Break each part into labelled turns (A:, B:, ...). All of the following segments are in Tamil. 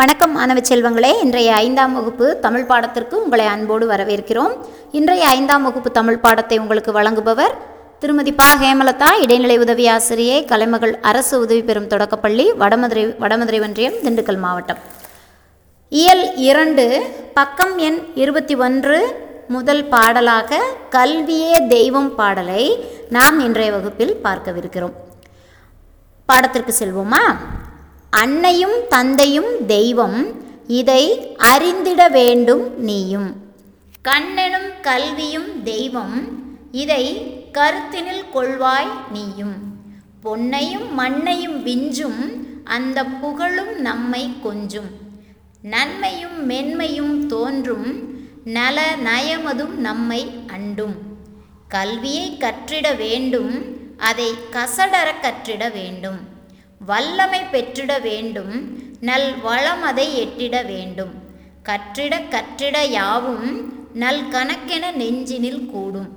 A: வணக்கம் மாணவ செல்வங்களே. இன்றைய ஐந்தாம் வகுப்பு தமிழ் பாடத்திற்கு உங்களை அன்போடு வரவேற்கிறோம். இன்றைய ஐந்தாம் வகுப்பு தமிழ் பாடத்தை உங்களுக்கு வழங்குபவர் திருமதி பா. ஹேமலதா இடைநிலை உதவி ஆசிரியை கலைமகள் அரசு உதவி பெறும் தொடக்கப்பள்ளி வடமதுரை வடமதுரை ஒன்றியம் திண்டுக்கல் மாவட்டம். இயல் இரண்டு பக்கம் எண் இருபத்தி ஒன்று முதல் பாடலாக கல்வியே தெய்வம் பாடலை நாம் இன்றைய வகுப்பில் பார்க்கவிருக்கிறோம். பாடத்திற்கு செல்வோமா? அன்னையும் தந்தையும் தெய்வம் இதை அறிந்திட வேண்டும் நீயும். கண்ணனும் கல்வியும் தெய்வம் இதை கருத்தினில் கொள்வாய் நீயும். பொன்னையும் மண்ணையும் விஞ்சும் அந்த புகழும் நம்மை கொஞ்சும். நன்மையும் மென்மையும் தோன்றும் நல நயமதும் நம்மை அண்டும். கல்வியை கற்றிட வேண்டும் அதை கசடர கற்றிட வேண்டும். வல்லமை பெற்றிட வேண்டும் நல் வளம் அதை எட்டிட வேண்டும். கற்றிட கற்றிட யாவும் நல் கணக்கென நெஞ்சினில் கூடும்.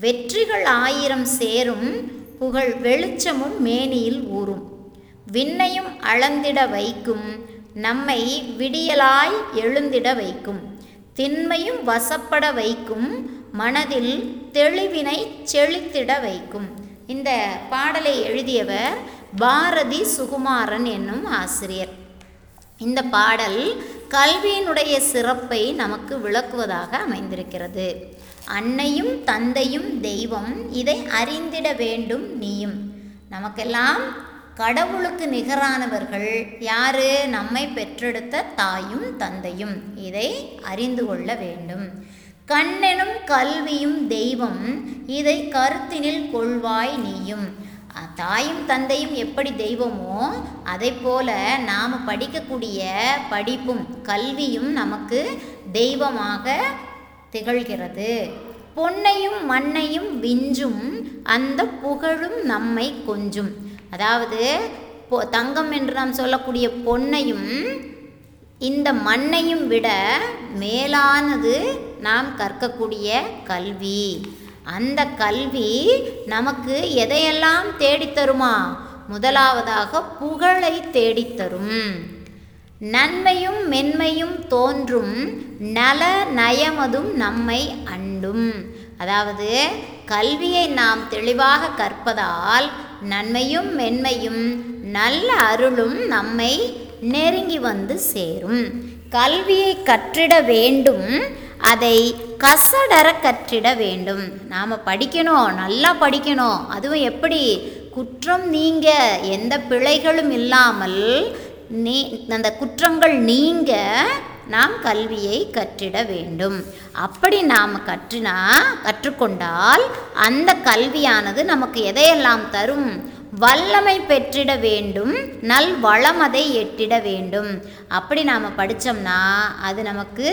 A: வெற்றிகள் ஆயிரம் சேரும் புகழ் வெளிச்சமும் மேனியில் ஊறும். விண்ணையும் அளந்திட வைக்கும் நம்மை விடியலாய் எழுந்திட வைக்கும். திண்மையும் வசப்பட வைக்கும் மனதில் தெளிவினை செழித்திட வைக்கும். இந்த பாடலை எழுதியவர் பாரதி சுகுமாரன் என்னும் ஆசிரியர். இந்த பாடல் கல்வியினுடைய சிறப்பை நமக்கு விளக்குவதாக அமைந்திருக்கிறது. அன்னையும் தந்தையும் தெய்வம் இதை அறிந்திட வேண்டும் நீயும். நமக்கெல்லாம் கடவுளுக்கு நிகரானவர்கள் யாரு? நம்மை பெற்றெடுத்த தாயும் தந்தையும் இதை அறிந்து கொள்ள வேண்டும். கண்ணெனும் கல்வியும் தெய்வம் இதை கருத்தினில் கொள்வாய் நீயும். தாயும் தந்தையும் எப்படி தெய்வமோ அதை போல நாம் படிக்கக்கூடிய படிப்பும் கல்வியும் நமக்கு தெய்வமாக திகழ்கிறது. பொன்னையும் மண்ணையும் விஞ்சும் அந்த புகழும் நம்மை கொஞ்சும். அதாவது பொ தங்கம் என்று நாம் சொல்லக்கூடிய பொன்னையும் இந்த மண்ணையும் விட மேலானது நாம் கற்கக்கூடிய கல்வி. அந்த கல்வி நமக்கு எதையெல்லாம் தேடித்தருமா? முதலாவதாக புகழை தேடித்தரும். நன்மையும் மென்மையும் தோன்றும் நல நயமதும் நம்மை அண்டும். அதாவது கல்வியை நாம் தெளிவாக கற்பதால் நன்மையும் மென்மையும் நல்ல அருளும் நம்மை நெருங்கி வந்து சேரும். கல்வியை கற்றிட வேண்டும் அதை கசடர கற்றிட வேண்டும். நாம் படிக்கணும் நல்லா படிக்கணும். அதுவும் எப்படி? குற்றம் நீங்க எந்த பிழைகளும் இல்லாமல் நீ அந்த குற்றங்கள் நீங்க நாம் கல்வியை கற்றிட வேண்டும். அப்படி நாம் கற்றினா கற்றுக்கொண்டால் அந்த கல்வியானது நமக்கு எதையெல்லாம் தரும்? வல்லமை பெற்றிட வேண்டும் நல் வளம் அதை எட்டிட வேண்டும். அப்படி நாம் படித்தோம்னா அது நமக்கு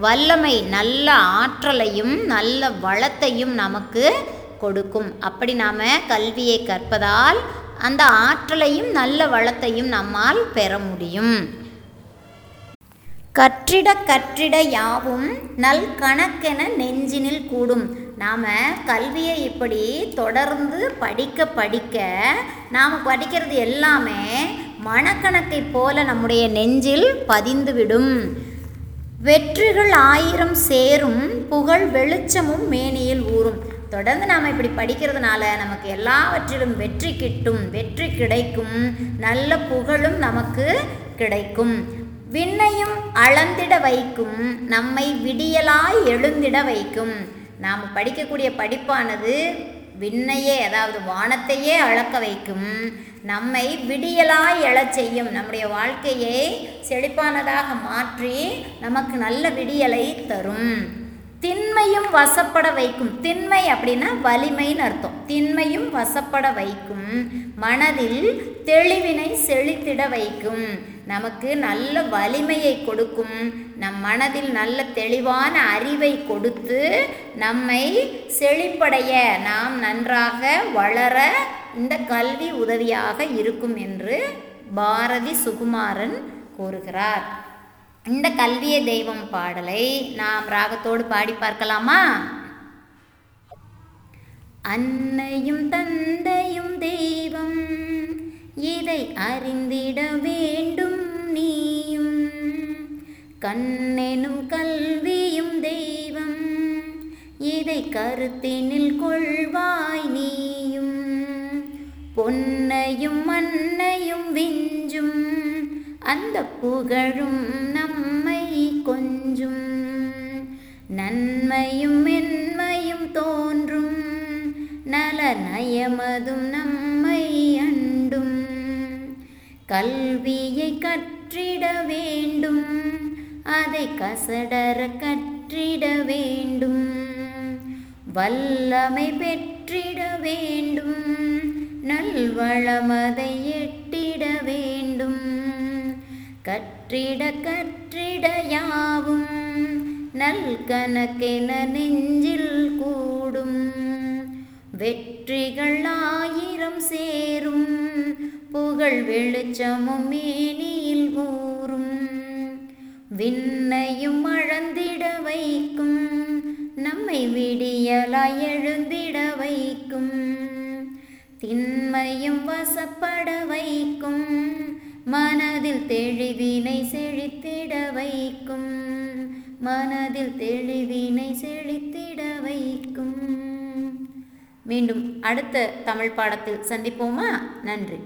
A: வல்லமை நல்ல ஆற்றலையும் நல்ல வளத்தையும் நமக்கு கொடுக்கும். அப்படி நாம் கல்வியை கற்பதால் அந்த ஆற்றலையும் நல்ல வளத்தையும் நம்மால் பெற முடியும். கற்றிட கற்றிட யாவும் நல் கணக்கென நெஞ்சினில் கூடும். நாம் கல்வியை இப்படி தொடர்ந்து படிக்க படிக்க நாம் படிக்கிறது எல்லாமே மனக்கணக்கை போல நம்முடைய நெஞ்சில் பதிந்துவிடும். வெற்றிகள் ஆயிரம் சேரும் புகழ் வெளிச்சமும் மேனியில் ஊறும். தொடர்ந்து நாம் இப்படி படிக்கிறதுனால நமக்கு எல்லாவற்றிலும் வெற்றி கிட்டும் வெற்றி கிடைக்கும் நல்ல புகழும் நமக்கு கிடைக்கும். விண்ணையும் அளந்திட வைக்கும் நம்மை விடியலாய் எழுந்திட வைக்கும். நாம் படிக்கக்கூடிய படிப்பானது விண்ணையே அதாவது வானத்தையே அளக்க வைக்கும். நம்மை விடியலாய் எழச் செய்யும். நம்முடைய வாழ்க்கையை செழிப்பானதாக மாற்றி நமக்கு நல்ல விடியலை தரும். திண்மையும் வசப்பட வைக்கும். திண்மை அப்படின்னா வலிமைன்னு அர்த்தம். திண்மையும் வசப்பட வைக்கும். மனதில் தெளிவினை செழித்திட வைக்கும். நமக்கு நல்ல வலிமையை கொடுக்கும். நம் மனதில் நல்ல தெளிவான அறிவை கொடுத்து நம்மை செழிப்படைய நாம் நன்றாக வளர இந்த கல்வி உதவியாக இருக்கும் என்று பாரதி சுகுமாரன் கூறுகிறார். இந்த கல்விய தெய்வம் பாடலை நாம் ராகத்தோடு பாடி பார்க்கலாமா? அன்னையும் தந்தையும் தெய்வம் இதை அறிந்திட வேண்டும். கண்ணெனும் கல்வியும் தெய்வம். இதை கருத்தினில் கொள்வாய் நீயும். பொன்னையும் மண்ணையும் விஞ்சும். அந்த புகழும் நம்மை கொஞ்சும். நன்மையும் மென்மையும் தோன்றும். நல நயமதும் நம்மை அண்டும். கல்வியை கற்றிட வேண்டும். அதை கசடர கற்றிட வேண்டும். வல்லமை பெற்றிட வேண்டும். நல்வளமதை எட்டிட வேண்டும். கற்றிட கற்றிட யாவும் நல் கணக்கென நெஞ்சில் கூடும். வெற்றிகள் ஆயிரம் சேரும். புகழ் வெளிச்சமும் மேனி விண்ணையும் அழந்திட வைக்கும். நம்மை விடியலாய் எழுந்திட வைக்கும். திண்மையும் வசப்பட வைக்கும். மனதில் தெளிவினை செழித்திட வைக்கும். மனதில் தெளிவினை செழித்திட வைக்கும். மீண்டும் அடுத்த தமிழ் பாடத்தில் சந்திப்போமா? நன்றி.